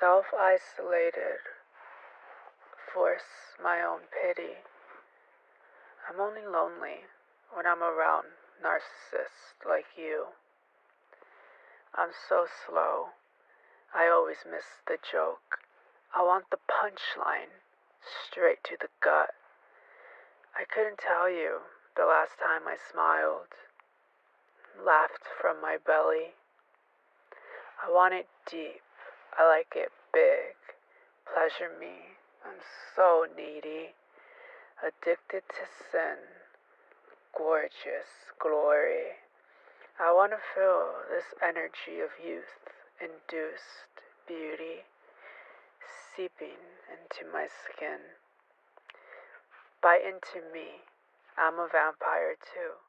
self isolated, force my own pity. I'm only lonely when I'm around narcissists like you. I'm so slow. I always miss the joke. I want the punchline straight to the gut. I couldn't tell you the last time I smiled, laughed from my belly. I want it deep. I like it big. Pleasure me. I'm so needy. Addicted to sin. Gorgeous glory. I want to feel this energy of youth, induced beauty, seeping into my skin. Bite into me. I'm a vampire too.